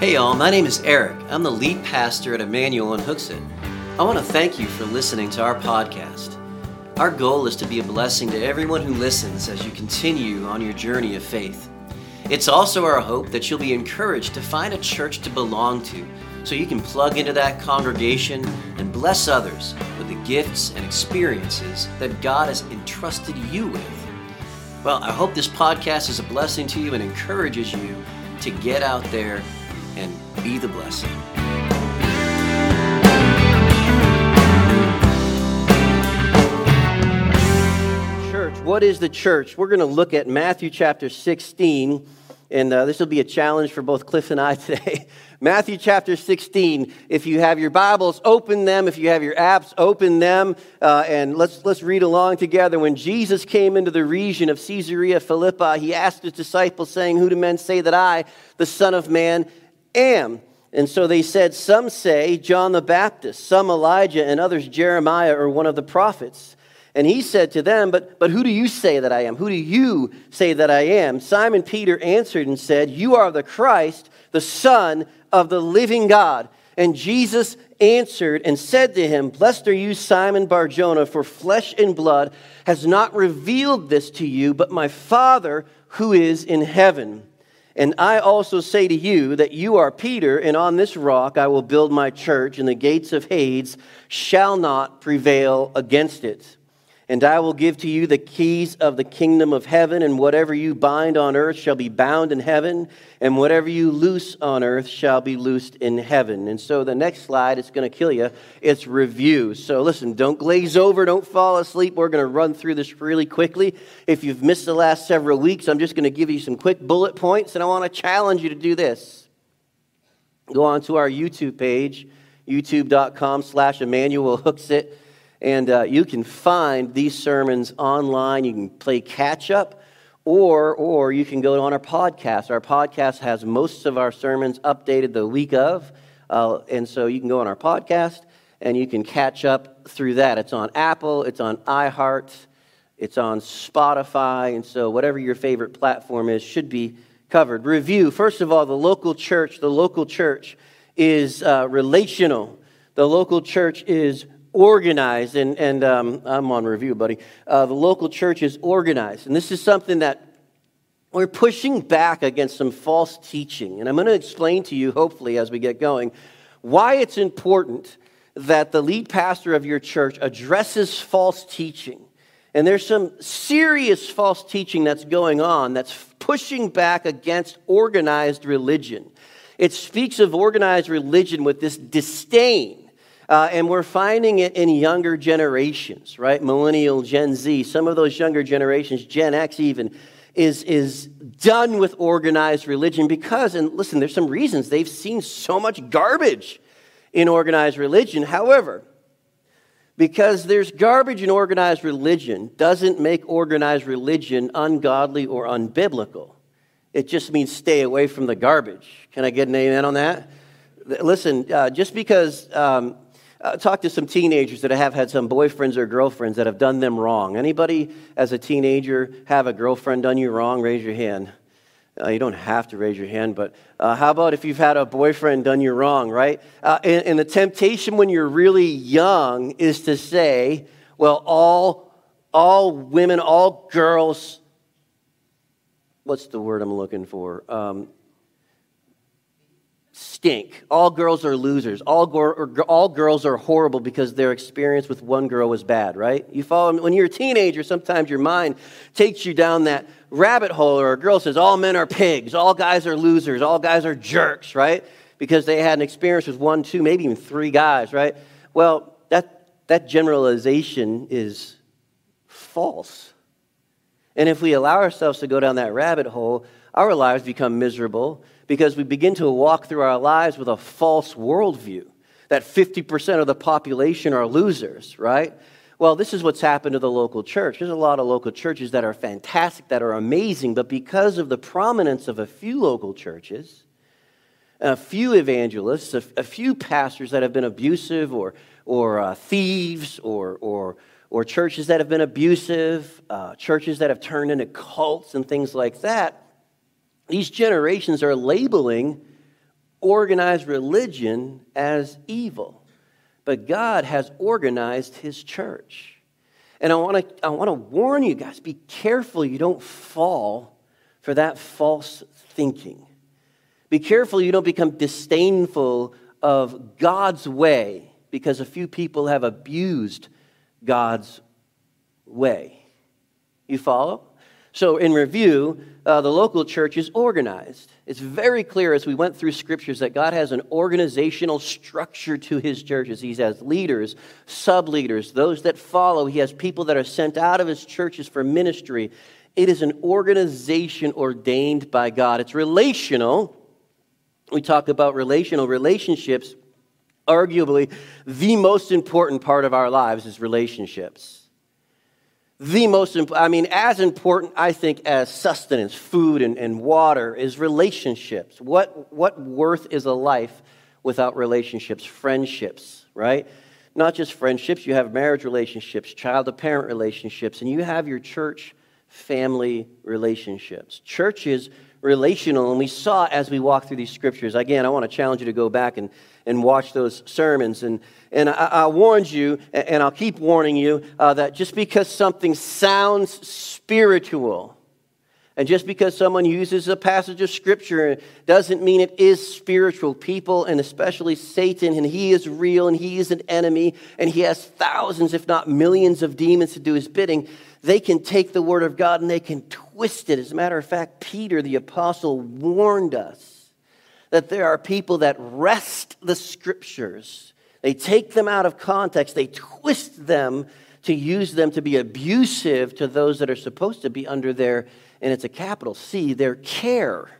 Hey y'all, my name is Eric. I'm the lead pastor at Emmanuel in Hooksett. I want to thank you for listening to our podcast. Our goal is to be a blessing to everyone who listens as you continue on your journey of faith. It's also our hope that you'll be encouraged to find a church to belong to so you can plug into that congregation and bless others with the gifts and experiences that God has entrusted you with. Well, I hope this podcast is a blessing to you and encourages you to get out there and be the blessing. Church, what is the church? We're going to look at Matthew chapter 16, and uh, this will be a challenge for both Cliff and I today. Matthew chapter 16. If you have your Bibles, open them. If you have your apps, open them. Uh, and let's, let's read along together. When Jesus came into the region of Caesarea Philippi, he asked his disciples, saying, Who do men say that I, the Son of Man, am. And so they said, Some say John the Baptist, some Elijah, and others Jeremiah or one of the prophets. And he said to them, but, but who do you say that I am? Who do you say that I am? Simon Peter answered and said, You are the Christ, the Son of the living God. And Jesus answered and said to him, Blessed are you, Simon Barjona, for flesh and blood has not revealed this to you, but my Father who is in heaven. And I also say to you that you are Peter, and on this rock I will build my church, and the gates of Hades shall not prevail against it. And I will give to you the keys of the kingdom of heaven, and whatever you bind on earth shall be bound in heaven, and whatever you loose on earth shall be loosed in heaven. And so the next slide, it's going to kill you. It's review. So listen, don't glaze over, don't fall asleep. We're going to run through this really quickly. If you've missed the last several weeks, I'm just going to give you some quick bullet points, and I want to challenge you to do this. Go on to our YouTube page, youtube.com slash Emmanuel Hooksett and uh, you can find these sermons online. You can play catch up, or, or you can go on our podcast. Our podcast has most of our sermons updated the week of. Uh, and so you can go on our podcast and you can catch up through that. It's on Apple, it's on iHeart, it's on Spotify. And so whatever your favorite platform is should be covered. Review. First of all, the local church. The local church is uh, relational. The local church is organized, and, and um, I'm on review, buddy. Uh, the local church is organized. And this is something that we're pushing back against some false teaching. And I'm going to explain to you, hopefully, as we get going, why it's important that the lead pastor of your church addresses false teaching. And there's some serious false teaching that's going on that's pushing back against organized religion. It speaks of organized religion with this disdain uh, and we're finding it in younger generations, right? Millennial, Gen Z, some of those younger generations, Gen X even, is, is done with organized religion because, and listen, there's some reasons they've seen so much garbage in organized religion. However, because there's garbage in organized religion doesn't make organized religion ungodly or unbiblical. It just means stay away from the garbage. Can I get an amen on that? Listen, uh, just because um, uh, talk to some teenagers that have had some boyfriends or girlfriends that have done them wrong. Anybody as a teenager have a girlfriend done you wrong? Raise your hand. Uh, you don't have to raise your hand, but uh, how about if you've had a boyfriend done you wrong, right? Uh, and, and the temptation when you're really young is to say, well, all, all women, all girls, what's the word I'm looking for? Um, stink. All girls are losers. All, all girls are horrible because their experience with one girl was bad, right? You follow? When you're a teenager, sometimes your mind takes you down that rabbit hole, or a girl says, All men are pigs, all guys are losers, all guys are jerks, right? Because they had an experience with one, two, maybe even three guys, right? Well, that, that generalization is false. And if we allow ourselves to go down that rabbit hole, our lives become miserable because we begin to walk through our lives with a false worldview that 50% of the population are losers, right? Well, this is what's happened to the local church. There's a lot of local churches that are fantastic, that are amazing, but because of the prominence of a few local churches, a few evangelists, a, a few pastors that have been abusive or, or uh, thieves or, or, or churches that have been abusive, uh, churches that have turned into cults and things like that, these generations are labeling organized religion as evil, but God has organized his church. And I want to I want to warn you guys be careful you don't fall for that false thinking. Be careful you don't become disdainful of God's way because a few people have abused God's way. You follow? So, in review, uh, the local church is organized. It's very clear as we went through scriptures that God has an organizational structure to his churches. He has leaders, sub leaders, those that follow. He has people that are sent out of his churches for ministry. It is an organization ordained by God. It's relational. We talk about relational relationships. Arguably, the most important part of our lives is relationships the most important, I mean, as important, I think, as sustenance, food, and, and water is relationships. What, what worth is a life without relationships? Friendships, right? Not just friendships, you have marriage relationships, child to parent relationships, and you have your church family relationships. Church is relational, and we saw as we walk through these scriptures. Again, I want to challenge you to go back and, and watch those sermons. And, and I, I warned you, and I'll keep warning you, uh, that just because something sounds spiritual, and just because someone uses a passage of scripture doesn't mean it is spiritual. People, and especially Satan, and he is real and he is an enemy, and he has thousands, if not millions, of demons to do his bidding. They can take the word of God and they can twist it. As a matter of fact, Peter, the apostle, warned us that there are people that wrest the scriptures, they take them out of context, they twist them to use them to be abusive to those that are supposed to be under their, and it's a capital C, their care.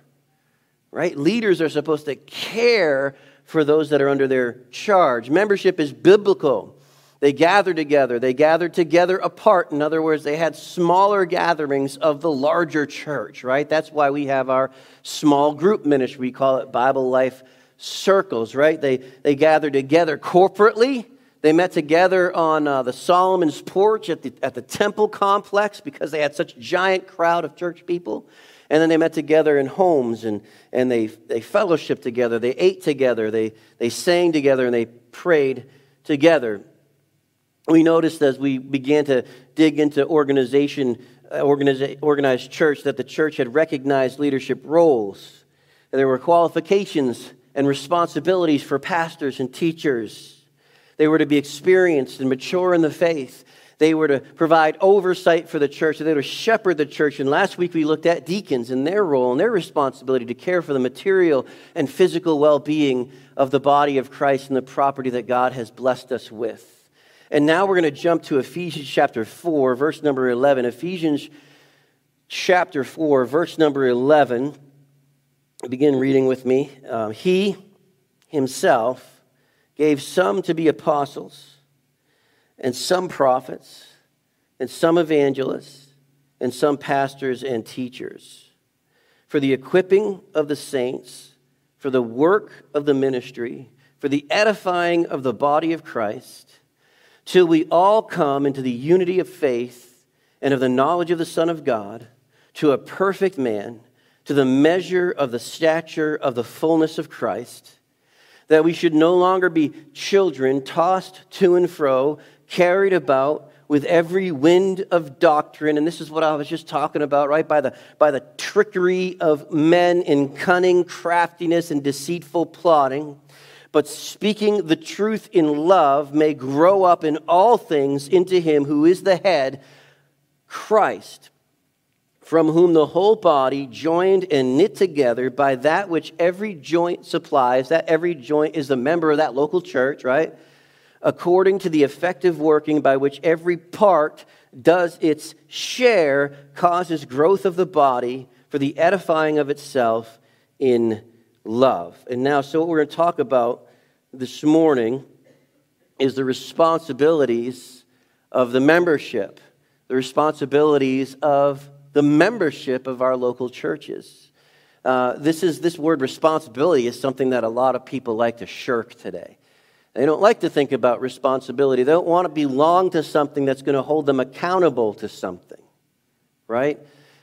Right? Leaders are supposed to care for those that are under their charge. Membership is biblical. They gathered together. They gathered together apart. In other words, they had smaller gatherings of the larger church, right? That's why we have our small group ministry. We call it Bible Life Circles, right? They, they gathered together corporately. They met together on uh, the Solomon's porch at the, at the temple complex because they had such a giant crowd of church people. And then they met together in homes and, and they, they fellowshiped together. They ate together. They, they sang together and they prayed together we noticed as we began to dig into organization, uh, organized church, that the church had recognized leadership roles. And there were qualifications and responsibilities for pastors and teachers. They were to be experienced and mature in the faith. They were to provide oversight for the church. They were to shepherd the church. And last week we looked at deacons and their role and their responsibility to care for the material and physical well being of the body of Christ and the property that God has blessed us with. And now we're going to jump to Ephesians chapter 4, verse number 11. Ephesians chapter 4, verse number 11. Begin reading with me. Um, he himself gave some to be apostles, and some prophets, and some evangelists, and some pastors and teachers, for the equipping of the saints, for the work of the ministry, for the edifying of the body of Christ till we all come into the unity of faith and of the knowledge of the Son of God, to a perfect man, to the measure of the stature of the fullness of Christ, that we should no longer be children tossed to and fro, carried about with every wind of doctrine. And this is what I was just talking about, right? By the, by the trickery of men in cunning craftiness and deceitful plotting but speaking the truth in love may grow up in all things into him who is the head, Christ, from whom the whole body, joined and knit together by that which every joint supplies, that every joint is a member of that local church, right? According to the effective working by which every part does its share, causes growth of the body for the edifying of itself in love. And now, so what we're going to talk about this morning is the responsibilities of the membership, the responsibilities of the membership of our local churches. Uh, this is this word responsibility is something that a lot of people like to shirk today. They don't like to think about responsibility. They don't want to belong to something that's going to hold them accountable to something, right?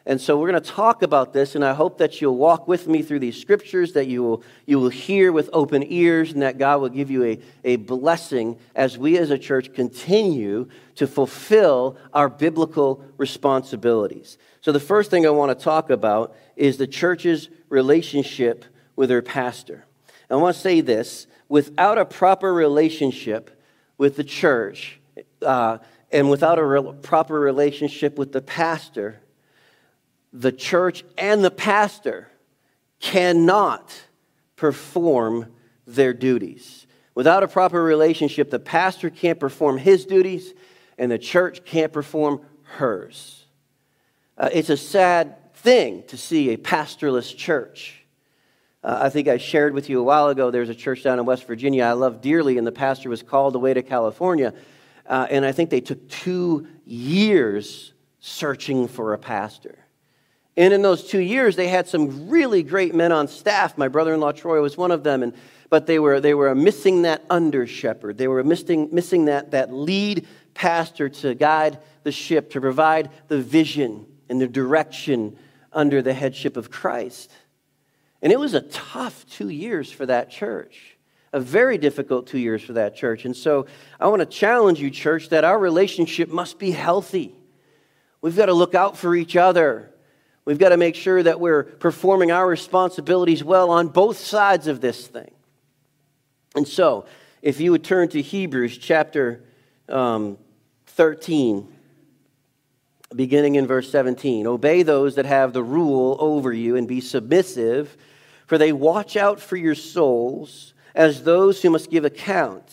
And so we're going to talk about this, and I hope that you'll walk with me through these scriptures, that you will, you will hear with open ears, and that God will give you a, a blessing as we as a church continue to fulfill our biblical responsibilities. So, the first thing I want to talk about is the church's relationship with her pastor. I want to say this without a proper relationship with the church uh, and without a proper relationship with the pastor, the church and the pastor cannot perform their duties. Without a proper relationship, the pastor can't perform his duties and the church can't perform hers. Uh, it's a sad thing to see a pastorless church. Uh, I think I shared with you a while ago there's a church down in West Virginia I love dearly, and the pastor was called away to California. Uh, and I think they took two years searching for a pastor. And in those two years, they had some really great men on staff. My brother in law, Troy, was one of them. And, but they were, they were missing that under shepherd. They were missing, missing that, that lead pastor to guide the ship, to provide the vision and the direction under the headship of Christ. And it was a tough two years for that church, a very difficult two years for that church. And so I want to challenge you, church, that our relationship must be healthy. We've got to look out for each other. We've got to make sure that we're performing our responsibilities well on both sides of this thing. And so, if you would turn to Hebrews chapter um, 13, beginning in verse 17 Obey those that have the rule over you and be submissive, for they watch out for your souls as those who must give account.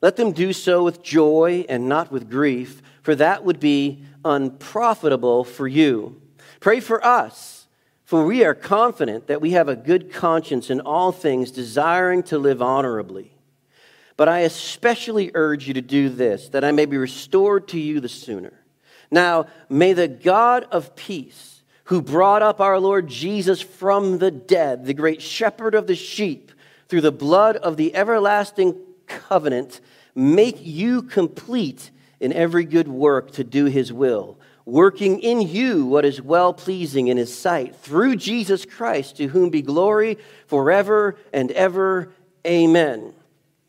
Let them do so with joy and not with grief, for that would be unprofitable for you. Pray for us, for we are confident that we have a good conscience in all things, desiring to live honorably. But I especially urge you to do this, that I may be restored to you the sooner. Now, may the God of peace, who brought up our Lord Jesus from the dead, the great shepherd of the sheep, through the blood of the everlasting covenant, make you complete in every good work to do his will working in you what is well pleasing in his sight, through Jesus Christ, to whom be glory forever and ever. Amen.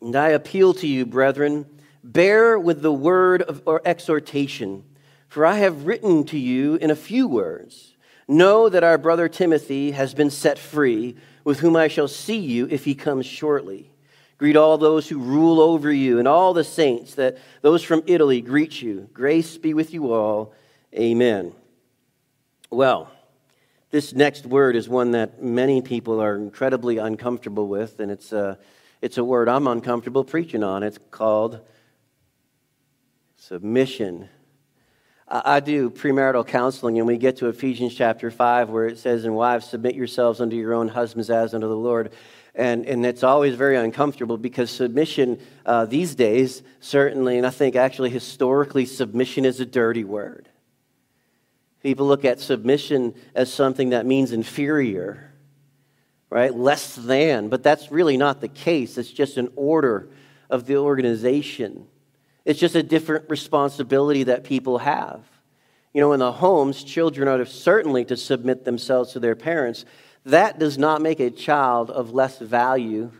And I appeal to you, brethren, bear with the word of or exhortation, for I have written to you in a few words. Know that our brother Timothy has been set free, with whom I shall see you if he comes shortly. Greet all those who rule over you and all the saints, that those from Italy greet you. Grace be with you all. Amen. Well, this next word is one that many people are incredibly uncomfortable with, and it's a, it's a word I'm uncomfortable preaching on. It's called submission. I do premarital counseling, and we get to Ephesians chapter 5, where it says, And wives, submit yourselves unto your own husbands as unto the Lord. And, and it's always very uncomfortable because submission uh, these days, certainly, and I think actually historically, submission is a dirty word. People look at submission as something that means inferior, right? Less than. But that's really not the case. It's just an order of the organization. It's just a different responsibility that people have. You know, in the homes, children are certainly to submit themselves to their parents. That does not make a child of less value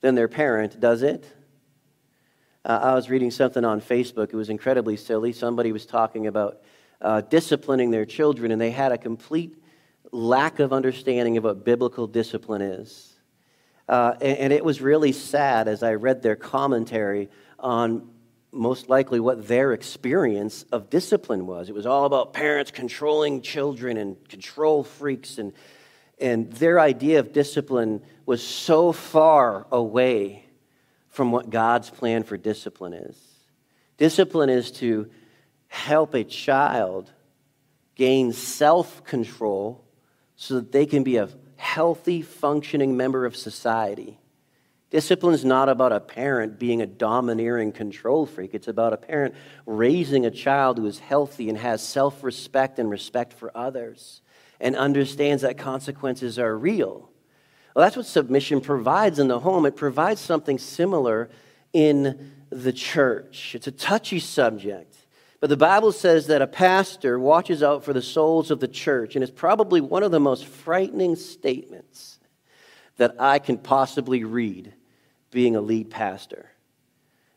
than their parent, does it? Uh, I was reading something on Facebook. It was incredibly silly. Somebody was talking about uh, disciplining their children, and they had a complete lack of understanding of what biblical discipline is. Uh, and, and, it was really sad as I read their commentary on most likely what their experience of discipline was. It was all about parents controlling children and control freaks, and, and their idea of discipline was so far away from what God's plan for discipline is. Discipline is to help a child gain self control so that they can be a healthy, functioning member of society. Discipline is not about a parent being a domineering control freak. It's about a parent raising a child who is healthy and has self respect and respect for others and understands that consequences are real. Well, that's what submission provides in the home. It provides something similar in the church. It's a touchy subject But the Bible says that a pastor watches out for the souls of the church, and it's probably one of the most frightening statements that I can possibly read being a lead pastor.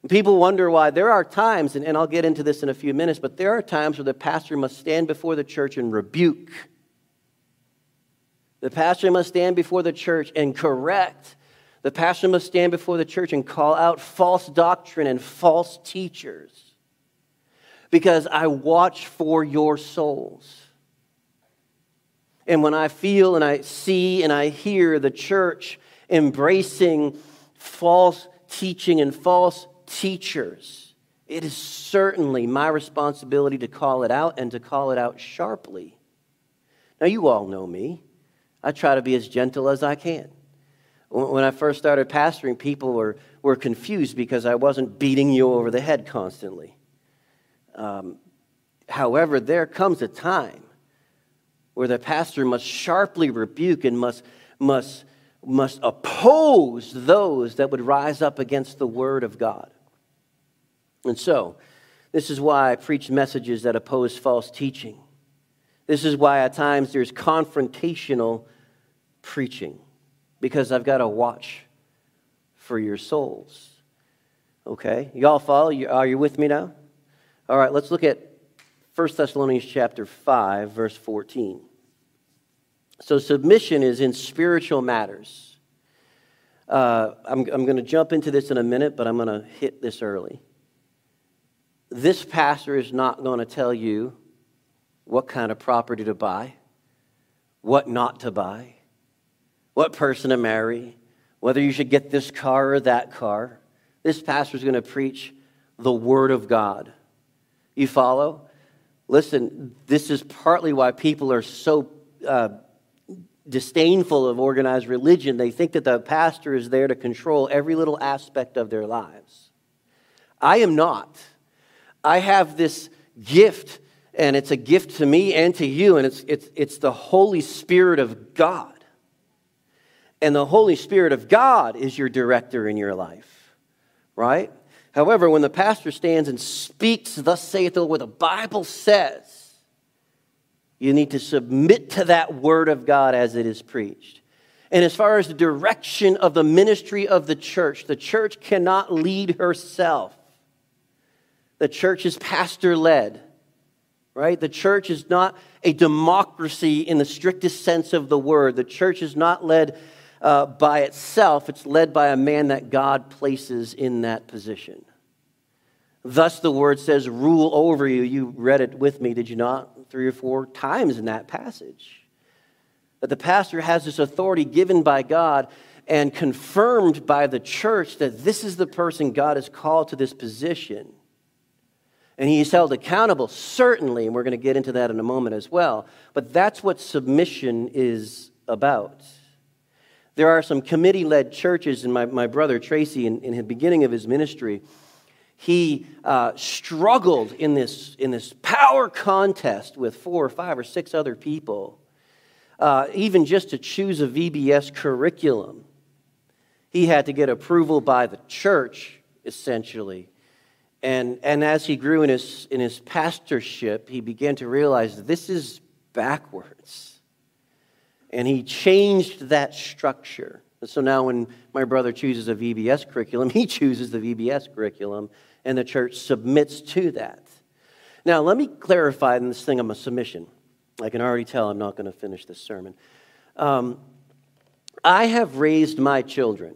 And people wonder why. There are times, and, and I'll get into this in a few minutes, but there are times where the pastor must stand before the church and rebuke. The pastor must stand before the church and correct. The pastor must stand before the church and call out false doctrine and false teachers because I watch for your souls. And when I feel and I see and I hear the church embracing false teaching and false teachers, it is certainly my responsibility to call it out and to call it out sharply. Now, you all know me. I try to be as gentle as I can. When I first started pastoring, people were, were confused because I wasn't beating you over the head constantly. Um, however, there comes a time where the pastor must sharply rebuke and must, must, must oppose those that would rise up against the word of God. And so, this is why I preach messages that oppose false teaching. This is why at times there's confrontational preaching, because I've got to watch for your souls. Okay? Y'all follow? Are you with me now? All right, let's look at 1 Thessalonians chapter 5, verse 14. So submission is in spiritual matters. Uh, I'm, I'm going to jump into this in a minute, but I'm going to hit this early. This pastor is not going to tell you what kind of property to buy, what not to buy, what person to marry, whether you should get this car or that car. This pastor is going to preach the Word of God. You follow? Listen, this is partly why people are so uh, disdainful of organized religion. They think that the pastor is there to control every little aspect of their lives. I am not. I have this gift, and it's a gift to me and to you, and it's, it's, it's the Holy Spirit of God. And the Holy Spirit of God is your director in your life, right? However, when the pastor stands and speaks, thus saith the Lord, the Bible says, you need to submit to that word of God as it is preached. And as far as the direction of the ministry of the church, the church cannot lead herself. The church is pastor led, right? The church is not a democracy in the strictest sense of the word. The church is not led uh, by itself, it's led by a man that God places in that position. Thus, the word says, rule over you. You read it with me, did you not? Three or four times in that passage. That the pastor has this authority given by God and confirmed by the church that this is the person God has called to this position. And he's held accountable, certainly, and we're going to get into that in a moment as well. But that's what submission is about. There are some committee led churches, and my, my brother Tracy, in, in the beginning of his ministry, he uh, struggled in this, in this power contest with four or five or six other people, uh, even just to choose a VBS curriculum. He had to get approval by the church, essentially. And, and as he grew in his, in his pastorship, he began to realize this is backwards and he changed that structure. So now, when my brother chooses a VBS curriculum, he chooses the VBS curriculum, and the church submits to that. Now, let me clarify in this thing of a submission. I can already tell I'm not going to finish this sermon. Um, I have raised my children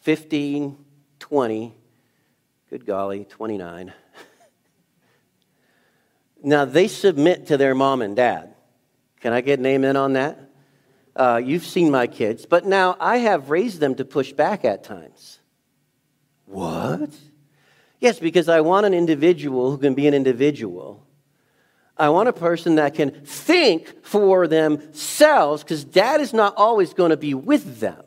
15, 20, good golly, 29. now, they submit to their mom and dad. Can I get an amen on that? Uh, you've seen my kids, but now I have raised them to push back at times. What? Yes, because I want an individual who can be an individual. I want a person that can think for themselves because dad is not always going to be with them.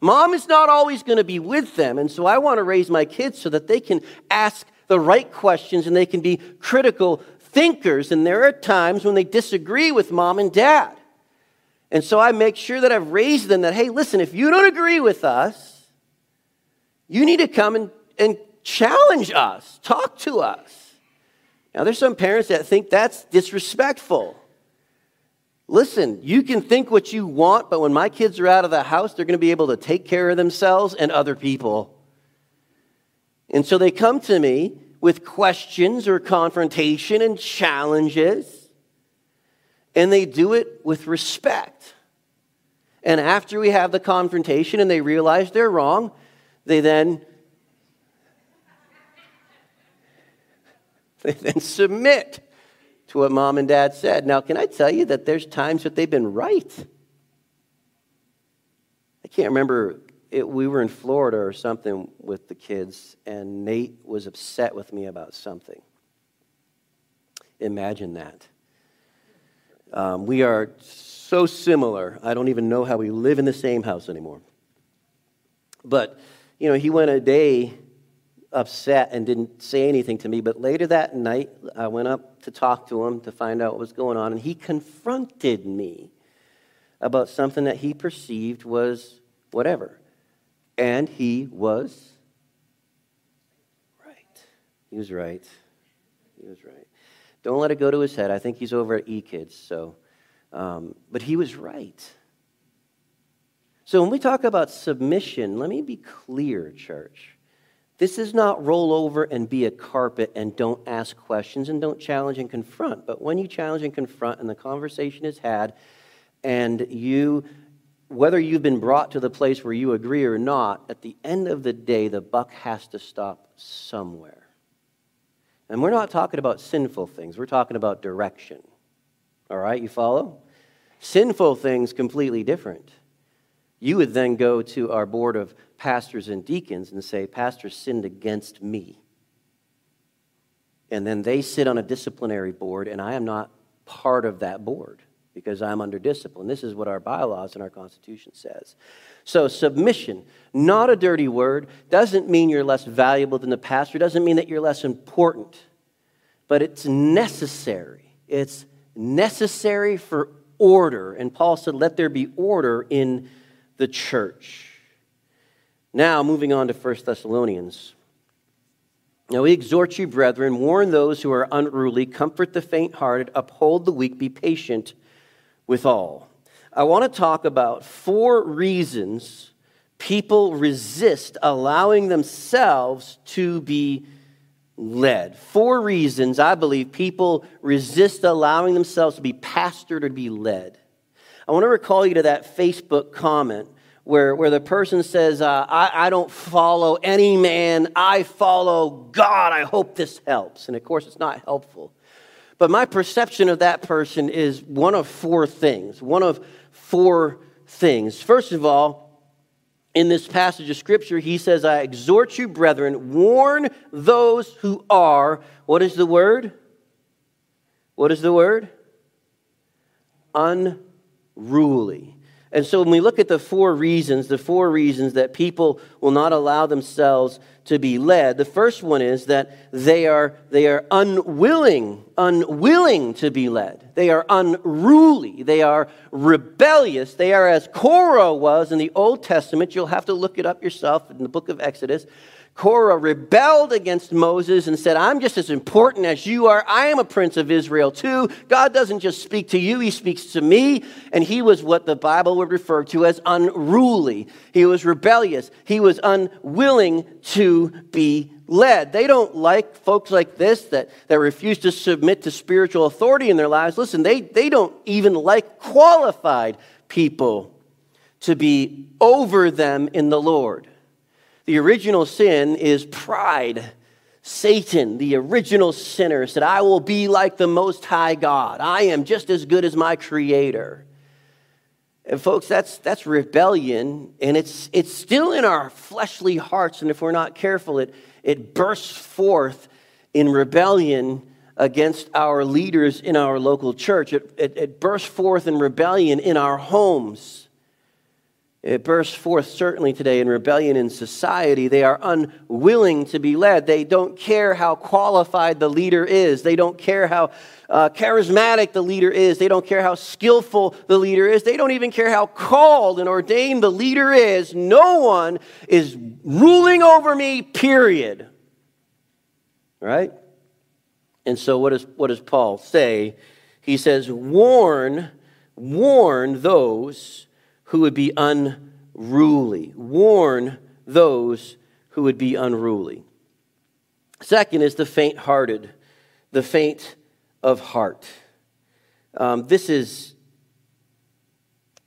Mom is not always going to be with them. And so I want to raise my kids so that they can ask the right questions and they can be critical thinkers, and there are times when they disagree with mom and dad. And so I make sure that I've raised them that, hey, listen, if you don't agree with us, you need to come and, and challenge us, talk to us. Now, there's some parents that think that's disrespectful. Listen, you can think what you want, but when my kids are out of the house, they're going to be able to take care of themselves and other people. And so they come to me with questions or confrontation and challenges, and they do it with respect. And after we have the confrontation and they realize they're wrong, they then they then submit to what mom and dad said. Now, can I tell you that there's times that they've been right? I can't remember, it, we were in Florida or something with the kids, and Nate was upset with me about something. Imagine that. Um, we are so similar, I don't even know how we live in the same house anymore. But, you know, he went a day upset and didn't say anything to me. But later that night, I went up to talk to him to find out what was going on, and he confronted me about something that he perceived was whatever. And he was right. He was right. He was right. Don't let it go to his head. I think he's over at E Kids, so. Um, but he was right. So when we talk about submission, let me be clear, church. This is not roll over and be a carpet and don't ask questions and don't challenge and confront. But when you challenge and confront and the conversation is had, and you, whether you've been brought to the place where you agree or not, at the end of the day, the buck has to stop somewhere. And we're not talking about sinful things, we're talking about direction. All right, you follow? Sinful things completely different. You would then go to our board of pastors and deacons and say, Pastor sinned against me. And then they sit on a disciplinary board, and I am not part of that board because I'm under discipline. This is what our bylaws and our Constitution says. So, submission, not a dirty word, doesn't mean you're less valuable than the pastor, doesn't mean that you're less important, but it's necessary. It's necessary for order. And Paul said, Let there be order in the church. Now, moving on to 1 Thessalonians. Now, we exhort you, brethren, warn those who are unruly, comfort the faint hearted, uphold the weak, be patient with all. I want to talk about four reasons people resist allowing themselves to be led. Four reasons I believe people resist allowing themselves to be pastored or to be led. I want to recall you to that Facebook comment where, where the person says, uh, I, I don't follow any man, I follow God. I hope this helps. And of course, it's not helpful. But my perception of that person is one of four things. One of four things. First of all, in this passage of scripture, he says, I exhort you, brethren, warn those who are, what is the word? What is the word? Unruly. And so when we look at the four reasons, the four reasons that people will not allow themselves to be led, the first one is that they are, they are unwilling, unwilling to be led. They are unruly. They are rebellious. They are as Korah was in the Old Testament. You'll have to look it up yourself in the book of Exodus. Korah rebelled against Moses and said, I'm just as important as you are. I am a prince of Israel too. God doesn't just speak to you, he speaks to me. And he was what the Bible would refer to as unruly. He was rebellious. He was unwilling to be led. They don't like folks like this that, that refuse to submit to spiritual authority in their lives. Listen, they, they don't even like qualified people to be over them in the Lord. The original sin is pride. Satan, the original sinner, said, I will be like the Most High God. I am just as good as my Creator. And folks, that's, that's rebellion, and it's, it's still in our fleshly hearts, and if we're not careful, it, it bursts forth in rebellion against our leaders in our local church. It, it, it bursts forth in rebellion in our homes. It bursts forth certainly today in rebellion in society. They are unwilling to be led. They don't care how qualified the leader is. They don't care how uh, charismatic the leader is. They don't care how skillful the leader is. They don't even care how called and ordained the leader is. No one is ruling over me, period. Right? And so what does, what does Paul say? He says, warn, warn those who would be unruly. Warn those who would be unruly. Second is the faint hearted, the faint of heart. Um, this is,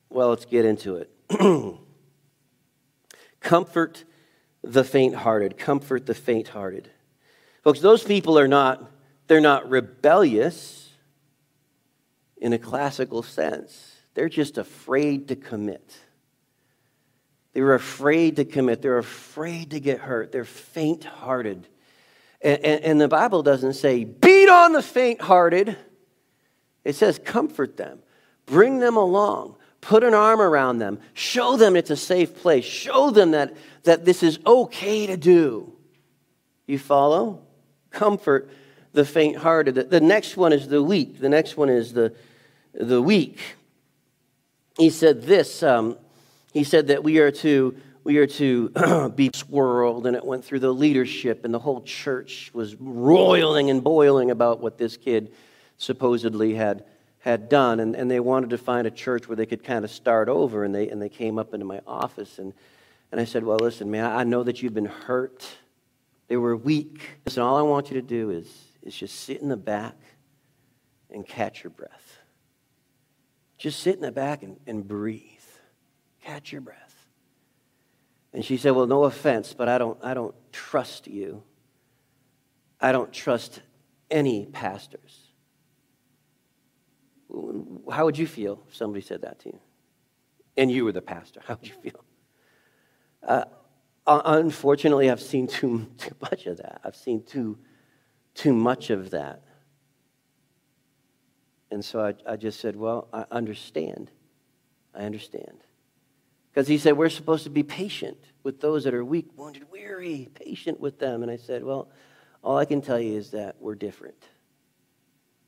well, let's get into it. comfort the faint hearted. Comfort the faint hearted. Folks, those people are not, they're not rebellious in a classical sense. They're just afraid to commit. They were afraid to commit. They're afraid to get hurt. They're faint hearted. And, and, and, the Bible doesn't say, beat on the faint hearted. It says, comfort them, bring them along, put an arm around them, show them it's a safe place, show them that, that this is okay to do. You follow? Comfort the faint hearted. The, the next one is the weak. The next one is the, the weak. He said this. Um, he said that we are to we are to be swirled, and it went through the leadership, and the whole church was roiling and boiling about what this kid supposedly had had done, and, and they wanted to find a church where they could kind of start over, and they and they came up into my office, and and I said, well, listen, man, I know that you've been hurt. They were weak. Listen, all I want you to do is is just sit in the back and catch your breath. Just sit in the back and, and breathe. Catch your breath. And she said, Well, no offense, but I don't, I don't trust you. I don't trust any pastors. How would you feel if somebody said that to you? And you were the pastor. How would you feel? Uh, unfortunately, I've seen too, too much of that. I've seen too, too much of that. And so I, I just said, Well, I understand. I understand. Because he said, We're supposed to be patient with those that are weak, wounded, weary, patient with them. And I said, Well, all I can tell you is that we're different.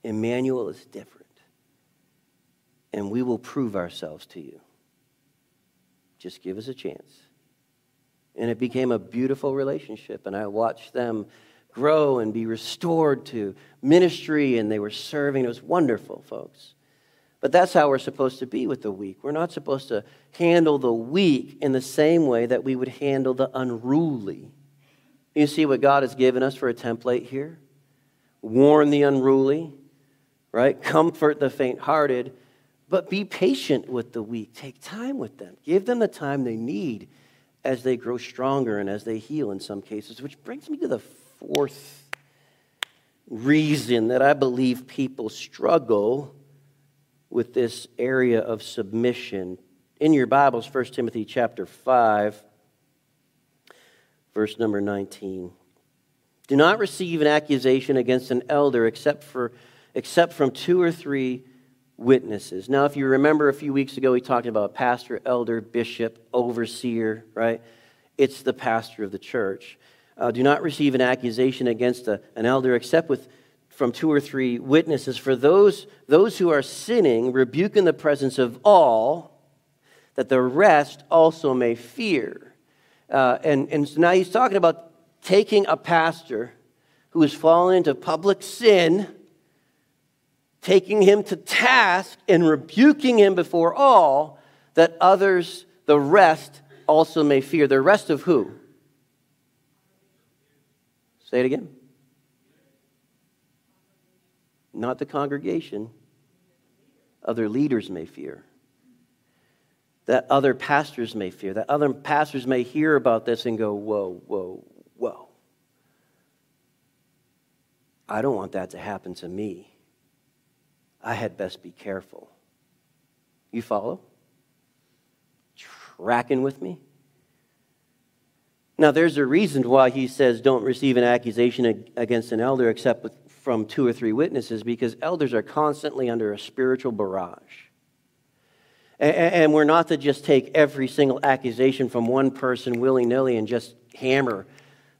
Emmanuel is different. And we will prove ourselves to you. Just give us a chance. And it became a beautiful relationship. And I watched them grow and be restored to ministry, and they were serving. It was wonderful, folks. But that's how we're supposed to be with the weak. We're not supposed to handle the weak in the same way that we would handle the unruly. You see what God has given us for a template here? Warn the unruly, right? Comfort the faint hearted, but be patient with the weak. Take time with them. Give them the time they need as they grow stronger and as they heal in some cases, which brings me to the fourth reason that I believe people struggle with this area of submission. In your Bibles, 1 Timothy chapter 5, verse number 19. Do not receive an accusation against an elder except, for, except from two or three witnesses. Now, if you remember a few weeks ago, we talked about pastor, elder, bishop, overseer, right? It's the pastor of the church. Uh, do not receive an accusation against a, an elder except with from two or three witnesses. For those, those who are sinning, rebuke in the presence of all, that the rest also may fear. Uh, and, and so now he's talking about taking a pastor who has fallen into public sin, taking him to task and rebuking him before all, that others, the rest, also may fear. The rest of who? Say it again. not the congregation, other leaders may fear. That other pastors may fear. That other pastors may hear about this and go, whoa, whoa, whoa. I don't want that to happen to me. I had best be careful. You follow? Tracking with me? Now, there's a reason why he says don't receive an accusation against an elder except from two or three witnesses because elders are constantly under a spiritual barrage. And we're not to just take every single accusation from one person willy nilly and just hammer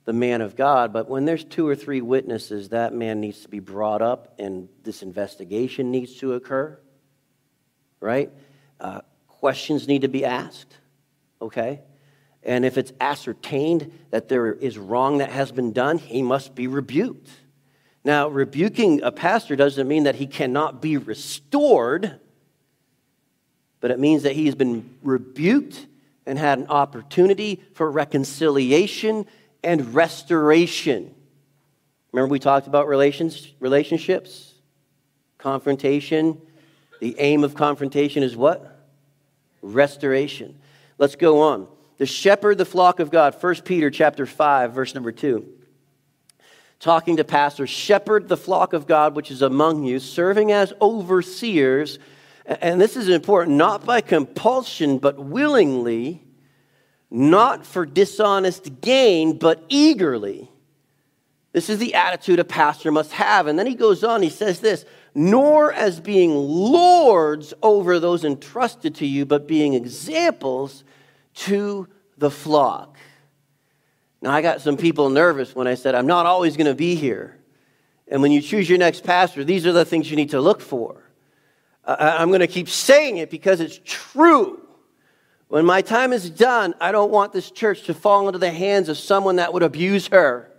the man of God. But when there's two or three witnesses, that man needs to be brought up and this investigation needs to occur, right? Uh, questions need to be asked, okay? And if it's ascertained that there is wrong that has been done, he must be rebuked. Now, rebuking a pastor doesn't mean that he cannot be restored, but it means that he's been rebuked and had an opportunity for reconciliation and restoration. Remember, we talked about relations, relationships, confrontation. The aim of confrontation is what? Restoration. Let's go on. The shepherd the flock of God, 1 Peter chapter 5, verse number 2. Talking to pastors, shepherd the flock of God which is among you, serving as overseers. And this is important, not by compulsion, but willingly, not for dishonest gain, but eagerly. This is the attitude a pastor must have. And then he goes on, he says this nor as being lords over those entrusted to you, but being examples to the flock. Now, I got some people nervous when I said, I'm not always going to be here. And when you choose your next pastor, these are the things you need to look for. I'm going to keep saying it because it's true. When my time is done, I don't want this church to fall into the hands of someone that would abuse her.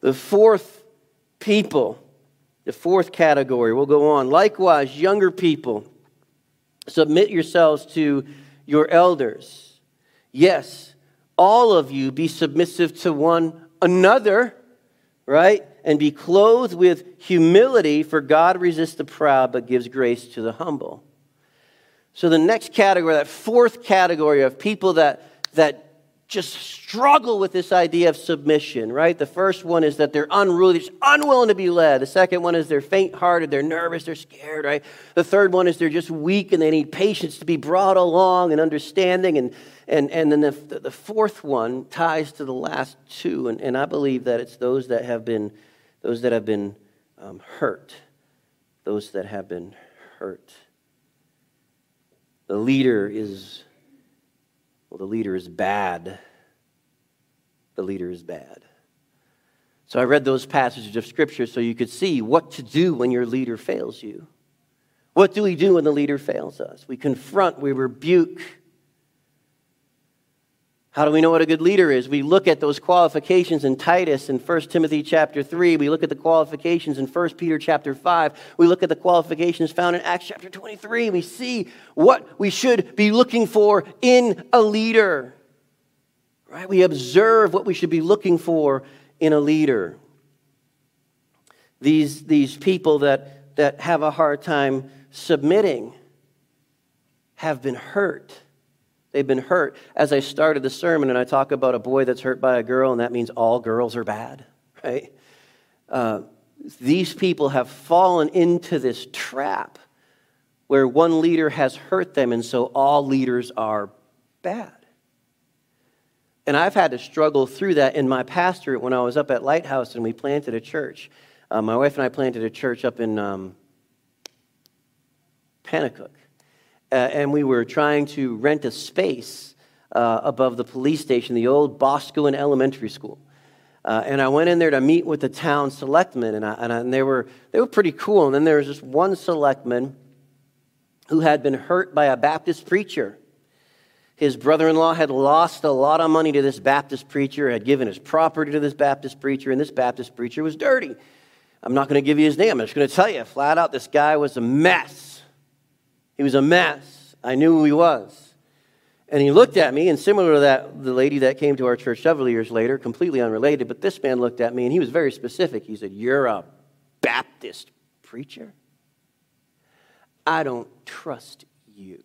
The fourth people, the fourth category, we'll go on. Likewise, younger people, submit yourselves to your elders. Yes, all of you be submissive to one another, right? And be clothed with humility, for God resists the proud but gives grace to the humble. So, the next category, that fourth category of people that, that just struggle with this idea of submission, right? The first one is that they're unruly, they're unwilling to be led. The second one is they're faint hearted, they're nervous, they're scared, right? The third one is they're just weak and they need patience to be brought along and understanding. And, and, and then the, the fourth one ties to the last two. And, and I believe that it's those that have been, those that have been um, hurt. Those that have been hurt. The leader is well, the leader is bad. The leader is bad. So I read those passages of Scripture so you could see what to do when your leader fails you. What do we do when the leader fails us? We confront, we rebuke, how do we know what a good leader is? We look at those qualifications in Titus and 1 Timothy chapter 3. We look at the qualifications in 1 Peter chapter 5. We look at the qualifications found in Acts chapter 23. We see what we should be looking for in a leader. Right? We observe what we should be looking for in a leader. These, these people that, that have a hard time submitting have been hurt They've been hurt. As I started the sermon and I talk about a boy that's hurt by a girl, and that means all girls are bad, right? Uh, these people have fallen into this trap where one leader has hurt them, and so all leaders are bad. And I've had to struggle through that in my pastorate when I was up at Lighthouse and we planted a church. Uh, my wife and I planted a church up in um, Penacook uh, and we were trying to rent a space uh, above the police station, the old Boscawen Elementary School. Uh, and I went in there to meet with the town selectmen, and, I, and, I, and, they, were, they were pretty cool. And then there was just one selectman who had been hurt by a Baptist preacher. His brother in law had lost a lot of money to this Baptist preacher, had given his property to this Baptist preacher, and this Baptist preacher was dirty. I'm not going to give you his name, I'm just going to tell you flat out this guy was a mess. He was a mess. I knew who he was. And he looked at me, and similar to that, the lady that came to our church several years later, completely unrelated, but this man looked at me and he was very specific. He said, You're a Baptist preacher? I don't trust you.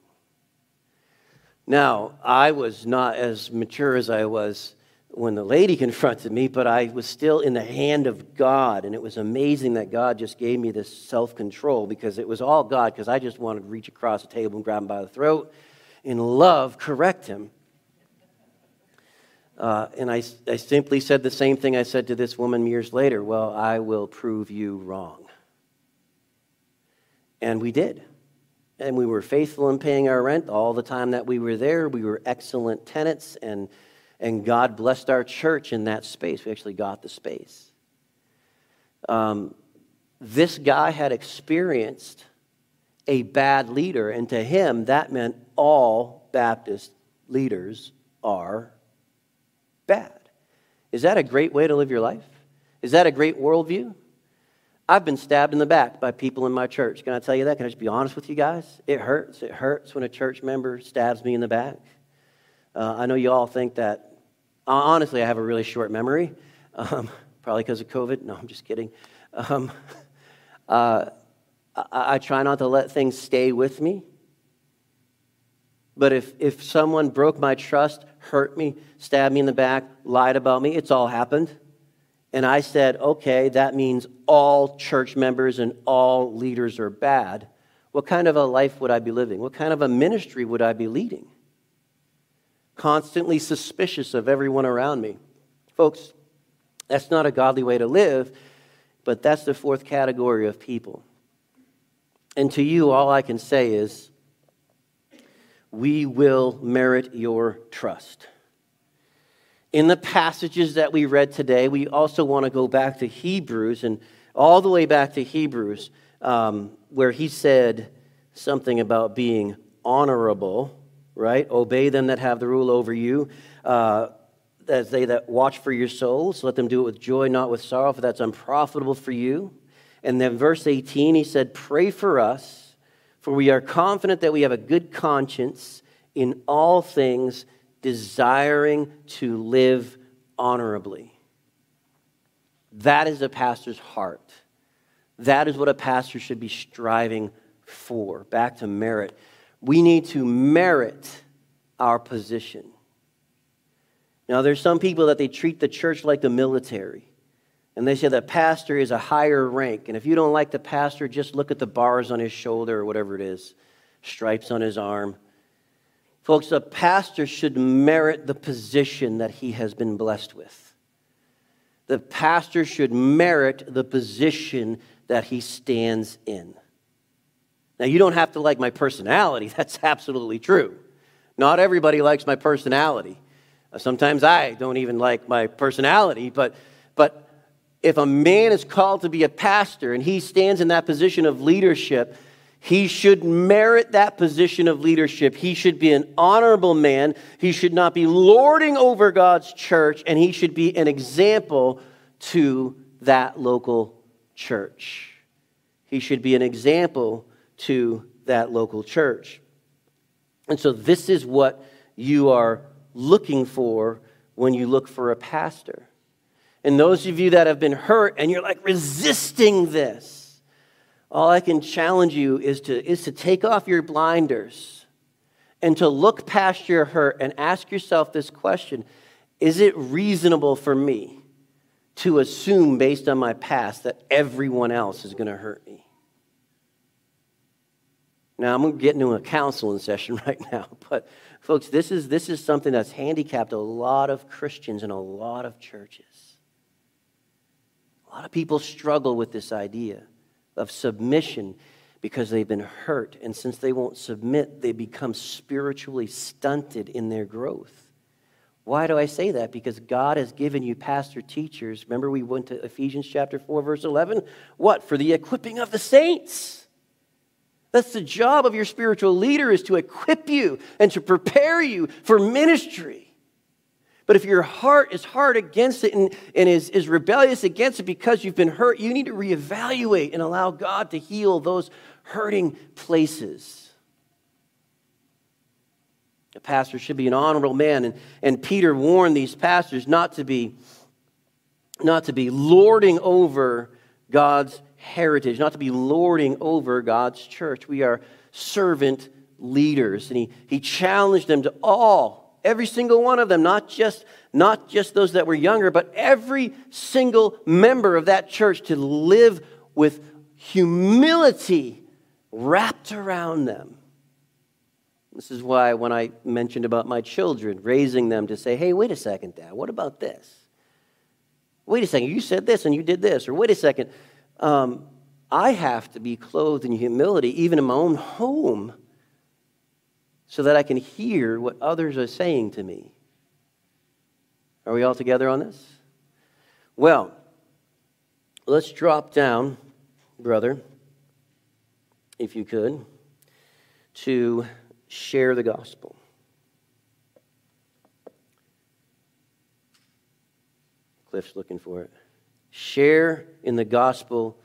Now, I was not as mature as I was when the lady confronted me, but I was still in the hand of God. And it was amazing that God just gave me this self control because it was all God, because I just wanted to reach across the table and grab him by the throat, in love, correct him. Uh, and I, I simply said the same thing I said to this woman years later Well, I will prove you wrong. And we did. And we were faithful in paying our rent all the time that we were there. We were excellent tenants and and God blessed our church in that space. We actually got the space. Um, this guy had experienced a bad leader. And to him, that meant all Baptist leaders are bad. Is that a great way to live your life? Is that a great worldview? I've been stabbed in the back by people in my church. Can I tell you that? Can I just be honest with you guys? It hurts. It hurts when a church member stabs me in the back. Uh, I know you all think that, honestly, I have a really short memory, um, probably because of COVID. No, I'm just kidding. Um, uh, I, I try not to let things stay with me. But if, if someone broke my trust, hurt me, stabbed me in the back, lied about me, it's all happened. And I said, okay, that means all church members and all leaders are bad. What kind of a life would I be living? What kind of a ministry would I be leading? Constantly suspicious of everyone around me. Folks, that's not a godly way to live, but that's the fourth category of people. And to you, all I can say is, we will merit your trust. In the passages that we read today, we also want to go back to Hebrews and all the way back to Hebrews, um, where he said something about being honorable, right? Obey them that have the rule over you, uh, as they that watch for your souls. Let them do it with joy, not with sorrow, for that's unprofitable for you. And then verse 18, he said, Pray for us, for we are confident that we have a good conscience in all things desiring to live honorably. That is a pastor's heart. That is what a pastor should be striving for. Back to merit. We need to merit our position. Now, there's some people that they treat the church like the military. And they say the pastor is a higher rank. And if you don't like the pastor, just look at the bars on his shoulder or whatever it is, stripes on his arm. Folks, a pastor should merit the position that he has been blessed with. The pastor should merit the position that he stands in. Now, you don't have to like my personality. That's absolutely true. Not everybody likes my personality. Uh, sometimes I don't even like my personality, but, but if a man is called to be a pastor and he stands in that position of leadership, he should merit that position of leadership. He should be an honorable man. He should not be lording over God's church, and he should be an example to that local church. He should be an example to that local church. And so, this is what you are looking for when you look for a pastor. And those of you that have been hurt and you're like resisting this, all I can challenge you is to, is to take off your blinders and to look past your hurt and ask yourself this question Is it reasonable for me to assume, based on my past, that everyone else is going to hurt me? Now, I'm going to get into a counseling session right now, but folks, this is, this is something that's handicapped a lot of Christians in a lot of churches. A lot of people struggle with this idea of submission because they've been hurt. And since they won't submit, they become spiritually stunted in their growth. Why do I say that? Because God has given you pastor teachers. Remember, we went to Ephesians chapter 4, verse 11? What? For the equipping of the saints. That's the job of your spiritual leader is to equip you and to prepare you for ministry. But if your heart is hard against it and, and is, is rebellious against it because you've been hurt, you need to reevaluate and allow God to heal those hurting places. A pastor should be an honorable man. And, and Peter warned these pastors not to be not to be lording over God's heritage, not to be lording over God's church. We are servant leaders. And he, he challenged them to all Every single one of them, not just, not just those that were younger, but every single member of that church to live with humility wrapped around them. This is why when I mentioned about my children, raising them to say, hey, wait a second, Dad, what about this? Wait a second, you said this and you did this. Or wait a second, um, I have to be clothed in humility even in my own home so that I can hear what others are saying to me. Are we all together on this? Well, let's drop down, brother, if you could. to share the gospel. Cliff's looking for it. Share in the gospel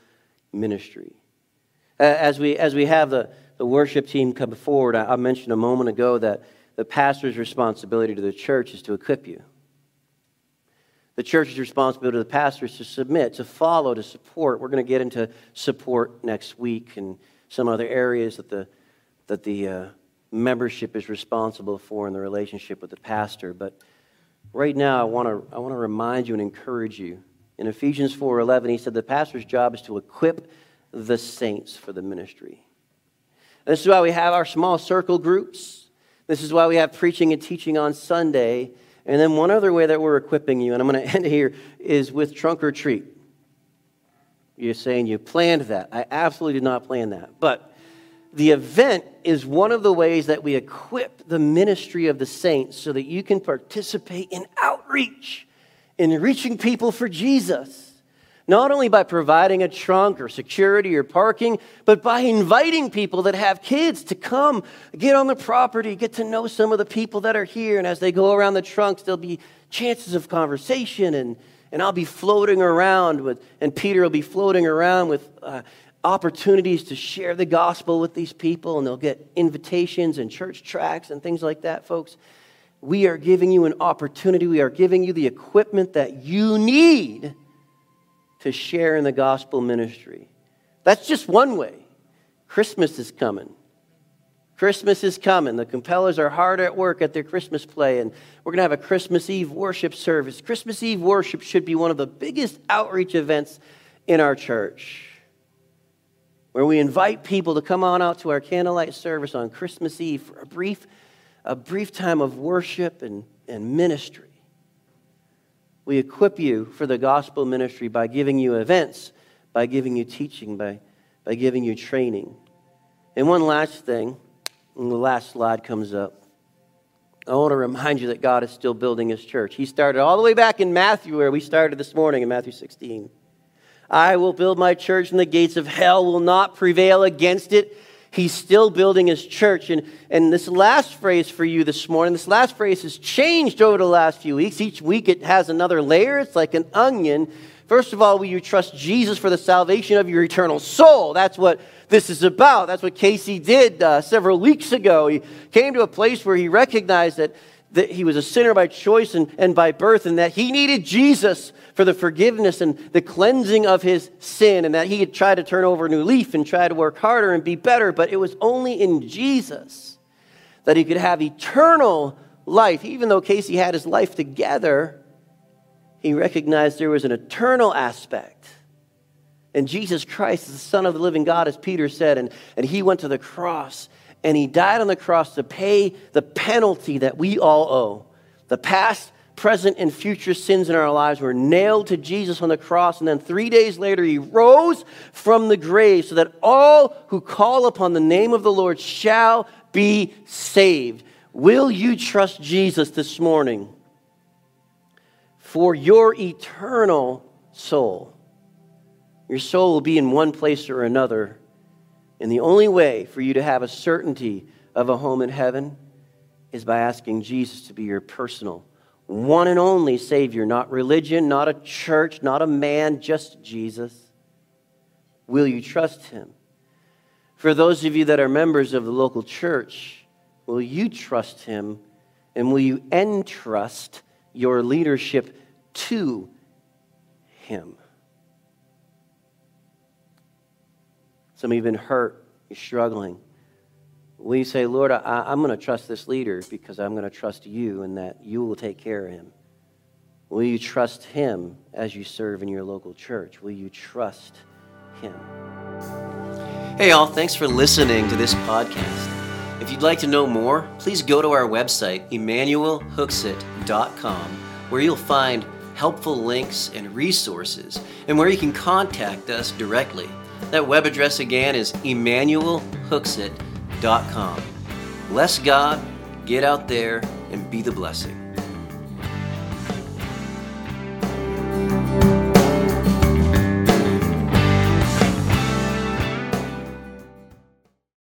ministry. As we, as we have the, the worship team come forward, I, I mentioned a moment ago that the pastor's responsibility to the church is to equip you. The church's responsibility to the pastor is to submit, to follow, to support. We're going to get into support next week and some other areas that the, that the uh, membership is responsible for in the relationship with the pastor. But right now, I want to I want to remind you and encourage you. In Ephesians 4:11, he said the pastor's job is to equip the saints for the ministry. This is why we have our small circle groups. This is why we have preaching and teaching on Sunday. And then one other way that we're equipping you, and I'm going to end here, is with trunk or treat. You're saying you planned that. I absolutely did not plan that. But the event is one of the ways that we equip the ministry of the saints so that you can participate in outreach, in reaching people for Jesus. Not only by providing a trunk or security or parking, but by inviting people that have kids to come get on the property, get to know some of the people that are here. And as they go around the trunks, there'll be chances of conversation. And, and I'll be floating around with, and Peter will be floating around with uh, opportunities to share the gospel with these people. And they'll get invitations and church tracts and things like that, folks. We are giving you an opportunity. We are giving you the equipment that you need to share in the gospel ministry. That's just one way. Christmas is coming. Christmas is coming. The Compellers are hard at work at their Christmas play, and we're going to have a Christmas Eve worship service. Christmas Eve worship should be one of the biggest outreach events in our church, where we invite people to come on out to our candlelight service on Christmas Eve for a brief, a brief time of worship and, and ministry. We equip you for the gospel ministry by giving you events, by giving you teaching, by, by giving you training. And one last thing, and the last slide comes up. I want to remind you that God is still building his church. He started all the way back in Matthew, where we started this morning in Matthew 16. I will build my church, and the gates of hell will not prevail against it. He's still building his church. And, and this last phrase for you this morning, this last phrase has changed over the last few weeks. Each week it has another layer. It's like an onion. First of all, will you trust Jesus for the salvation of your eternal soul? That's what this is about. That's what Casey did uh, several weeks ago. He came to a place where he recognized that, that he was a sinner by choice and, and by birth, and that he needed Jesus for the forgiveness and the cleansing of his sin, and that he had tried to turn over a new leaf and try to work harder and be better, but it was only in Jesus that he could have eternal life. Even though Casey had his life together, he recognized there was an eternal aspect. And Jesus Christ is the Son of the living God, as Peter said, and, and he went to the cross and he died on the cross to pay the penalty that we all owe the past, present, and future sins in our lives were nailed to Jesus on the cross. And then three days later, he rose from the grave so that all who call upon the name of the Lord shall be saved. Will you trust Jesus this morning for your eternal soul? Your soul will be in one place or another. And the only way for you to have a certainty of a home in heaven is by asking Jesus to be your personal one and only Savior, not religion, not a church, not a man, just Jesus. Will you trust Him? For those of you that are members of the local church, will you trust Him and will you entrust your leadership to Him? Some of you have been hurt, you're struggling. Will you say, Lord, I, am going to trust this leader because I'm going to trust you and that you will take care of him? Will you trust him as you serve in your local church? Will you trust him? Hey, all, thanks for listening to this podcast. If you'd like to know more, please go to our website, emmanuelhooksett.com, where you'll find helpful links and resources, and where you can contact us directly. That web address again is emmanuelhooksett.com. Bless God, get out there, and be the blessing.